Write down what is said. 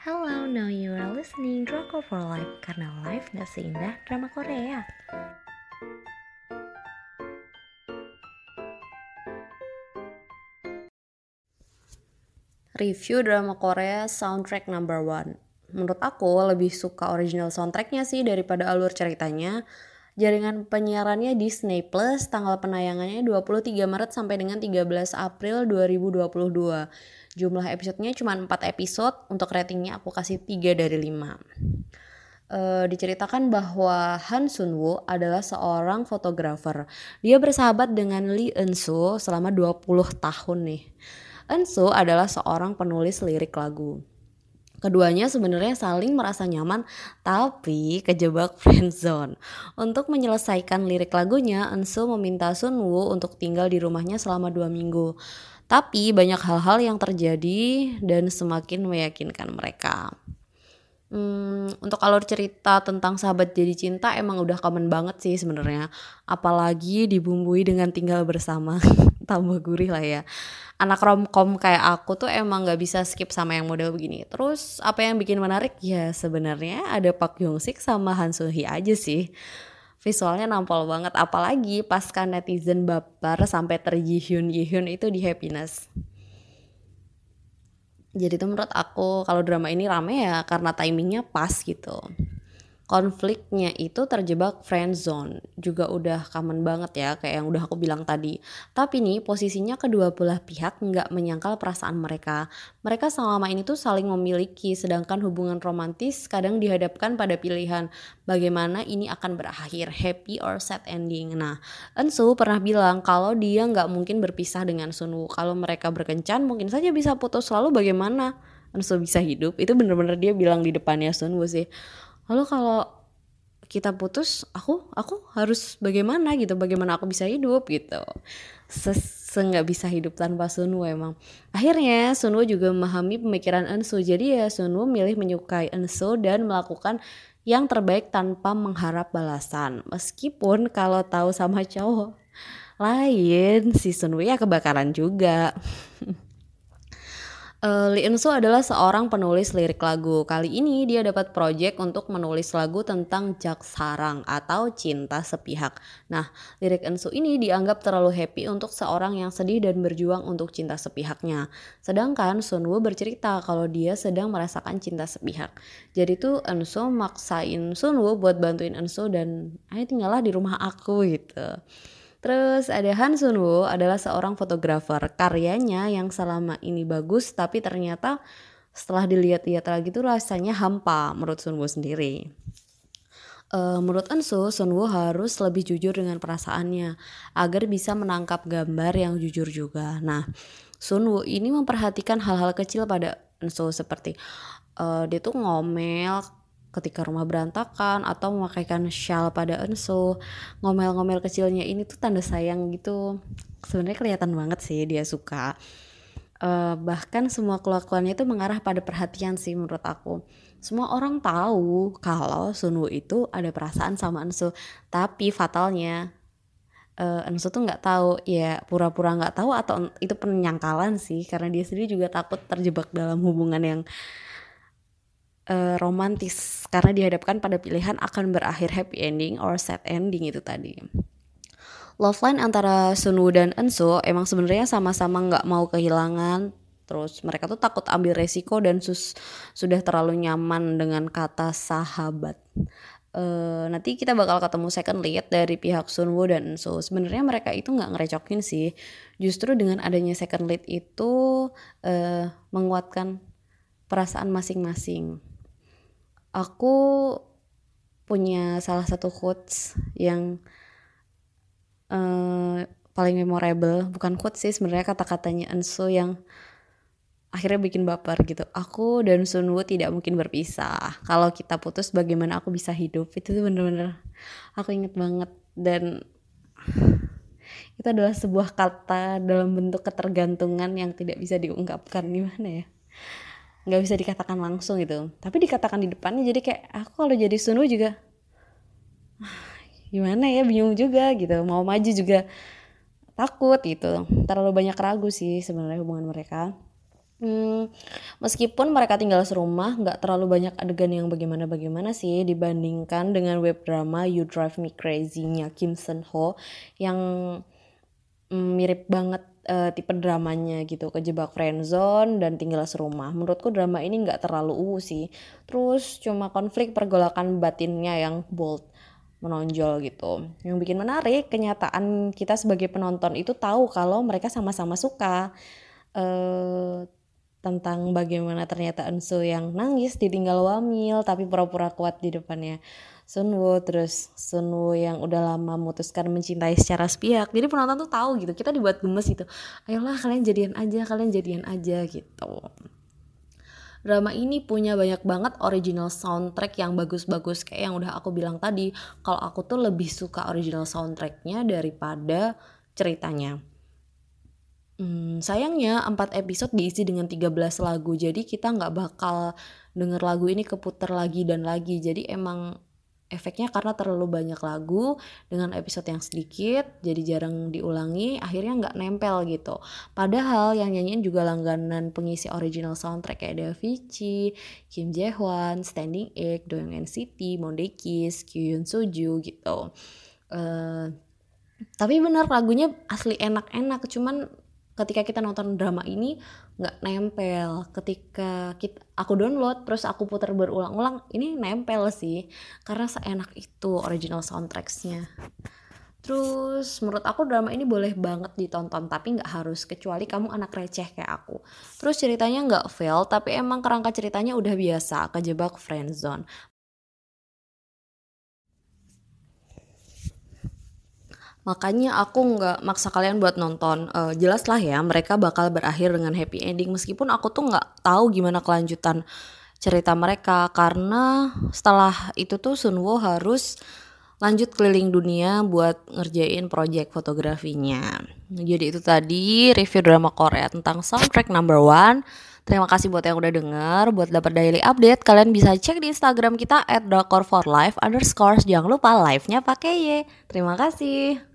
Hello, now you are listening Drama for Life karena life gak seindah drama Korea. Review drama Korea soundtrack number one. Menurut aku lebih suka original soundtracknya sih daripada alur ceritanya. Jaringan penyiarannya Disney Plus, tanggal penayangannya 23 Maret sampai dengan 13 April 2022. Jumlah episodenya cuma 4 episode, untuk ratingnya aku kasih 3 dari 5. Uh, diceritakan bahwa Han Sun Woo adalah seorang fotografer. Dia bersahabat dengan Lee Eun Soo selama 20 tahun nih. Eun Soo adalah seorang penulis lirik lagu. Keduanya sebenarnya saling merasa nyaman tapi kejebak friendzone. Untuk menyelesaikan lirik lagunya, Ensu meminta Sun Woo untuk tinggal di rumahnya selama dua minggu. Tapi banyak hal-hal yang terjadi dan semakin meyakinkan mereka. Hmm, untuk alur cerita tentang sahabat jadi cinta emang udah common banget sih sebenarnya. Apalagi dibumbui dengan tinggal bersama. Tambah gurih lah ya anak romcom kayak aku tuh emang gak bisa skip sama yang model begini. Terus apa yang bikin menarik? Ya sebenarnya ada Park Hyung Sik sama Han Soo Hee aja sih. Visualnya nampol banget, apalagi pasca netizen baper sampai terjihyun yihyun itu di Happiness. Jadi tuh menurut aku kalau drama ini rame ya karena timingnya pas gitu konfliknya itu terjebak friend zone. Juga udah common banget ya kayak yang udah aku bilang tadi. Tapi nih posisinya kedua belah pihak nggak menyangkal perasaan mereka. Mereka selama ini tuh saling memiliki sedangkan hubungan romantis kadang dihadapkan pada pilihan bagaimana ini akan berakhir happy or sad ending. Nah Ensu pernah bilang kalau dia nggak mungkin berpisah dengan Sunwoo kalau mereka berkencan mungkin saja bisa putus. Lalu bagaimana? Ensu bisa hidup. Itu bener-bener dia bilang di depannya Sunwoo sih lalu kalau kita putus aku aku harus bagaimana gitu? Bagaimana aku bisa hidup gitu? Nggak bisa hidup tanpa Sunwoo emang. Akhirnya Sunwoo juga memahami pemikiran Ensu jadi ya Sunwoo milih menyukai Ensu dan melakukan yang terbaik tanpa mengharap balasan. Meskipun kalau tahu sama cowok lain si Sunwoo ya kebakaran juga Uh, Lee Eun Soo adalah seorang penulis lirik lagu. Kali ini dia dapat proyek untuk menulis lagu tentang Jak Sarang atau cinta sepihak. Nah, lirik Eun Soo ini dianggap terlalu happy untuk seorang yang sedih dan berjuang untuk cinta sepihaknya. Sedangkan Sun Woo bercerita kalau dia sedang merasakan cinta sepihak. Jadi tuh Eun Soo maksain Sun Woo buat bantuin Eun Soo dan ayo tinggallah di rumah aku gitu. Terus ada Han Sun Woo adalah seorang fotografer. Karyanya yang selama ini bagus tapi ternyata setelah dilihat-lihat lagi tuh rasanya hampa menurut Sun Woo sendiri. Uh, menurut Ensu, Sun Woo harus lebih jujur dengan perasaannya agar bisa menangkap gambar yang jujur juga. Nah, Sun Woo ini memperhatikan hal-hal kecil pada Ensu seperti uh, dia tuh ngomel ketika rumah berantakan atau memakaikan shawl pada Enso ngomel-ngomel kecilnya ini tuh tanda sayang gitu. Sebenarnya kelihatan banget sih dia suka. Uh, bahkan semua kelakuannya itu mengarah pada perhatian sih menurut aku. Semua orang tahu kalau Sunwoo itu ada perasaan sama Enso tapi fatalnya uh, Enso tuh nggak tahu. Ya pura-pura nggak -pura tahu atau itu penyangkalan sih karena dia sendiri juga takut terjebak dalam hubungan yang uh, romantis karena dihadapkan pada pilihan akan berakhir happy ending or sad ending itu tadi. Love line antara Sunwoo dan Enso emang sebenarnya sama-sama nggak mau kehilangan terus mereka tuh takut ambil resiko dan sus sudah terlalu nyaman dengan kata sahabat. Uh, nanti kita bakal ketemu second lead dari pihak Sunwoo dan Enso. Sebenarnya mereka itu nggak ngerecokin sih. Justru dengan adanya second lead itu uh, menguatkan perasaan masing-masing aku punya salah satu quotes yang uh, paling memorable. Bukan quotes sih sebenarnya kata-katanya Enso yang akhirnya bikin baper gitu. Aku dan Sunwoo tidak mungkin berpisah. Kalau kita putus bagaimana aku bisa hidup? Itu tuh bener-bener aku inget banget. Dan itu adalah sebuah kata dalam bentuk ketergantungan yang tidak bisa diungkapkan. Gimana ya nggak bisa dikatakan langsung gitu. Tapi dikatakan di depannya jadi kayak aku kalau jadi Sunwoo juga gimana ya bingung juga gitu. Mau maju juga takut gitu. Terlalu banyak ragu sih sebenarnya hubungan mereka. Hmm, meskipun mereka tinggal serumah, nggak terlalu banyak adegan yang bagaimana-bagaimana sih dibandingkan dengan web drama You Drive Me Crazy-nya Kim Sun Ho yang mm, mirip banget uh, tipe dramanya gitu, kejebak friendzone dan tinggal serumah. Menurutku drama ini nggak terlalu uwu sih. Terus cuma konflik pergolakan batinnya yang bold menonjol gitu. Yang bikin menarik, kenyataan kita sebagai penonton itu tahu kalau mereka sama-sama suka. Uh, tentang bagaimana ternyata Ensu yang nangis ditinggal Wamil tapi pura-pura kuat di depannya Sunwoo terus Sunwoo yang udah lama memutuskan mencintai secara sepihak. Jadi penonton tuh tahu gitu kita dibuat gemes gitu. Ayolah kalian jadian aja kalian jadian aja gitu. Drama ini punya banyak banget original soundtrack yang bagus-bagus. Kayak yang udah aku bilang tadi kalau aku tuh lebih suka original soundtracknya daripada ceritanya. Hmm, sayangnya 4 episode diisi dengan 13 lagu, jadi kita nggak bakal denger lagu ini keputar lagi dan lagi. Jadi emang efeknya karena terlalu banyak lagu dengan episode yang sedikit, jadi jarang diulangi, akhirnya nggak nempel gitu. Padahal yang nyanyiin juga langganan pengisi original soundtrack kayak Davichi, Kim Jae-hwan, Standing Egg, Doyoung NCT, Monday Kiss, Kyuhyun Suju gitu. Uh, tapi bener lagunya asli enak-enak, cuman ketika kita nonton drama ini nggak nempel ketika kita aku download terus aku putar berulang-ulang ini nempel sih karena seenak itu original soundtracksnya Terus menurut aku drama ini boleh banget ditonton tapi nggak harus kecuali kamu anak receh kayak aku. Terus ceritanya nggak fail tapi emang kerangka ceritanya udah biasa kejebak friendzone. Makanya aku nggak maksa kalian buat nonton. Uh, jelas lah ya mereka bakal berakhir dengan happy ending meskipun aku tuh nggak tahu gimana kelanjutan cerita mereka karena setelah itu tuh Sunwo harus lanjut keliling dunia buat ngerjain project fotografinya. Jadi itu tadi review drama Korea tentang soundtrack number one. Terima kasih buat yang udah denger. Buat dapat daily update, kalian bisa cek di Instagram kita at for life underscore. Jangan lupa live-nya pakai Y. Terima kasih.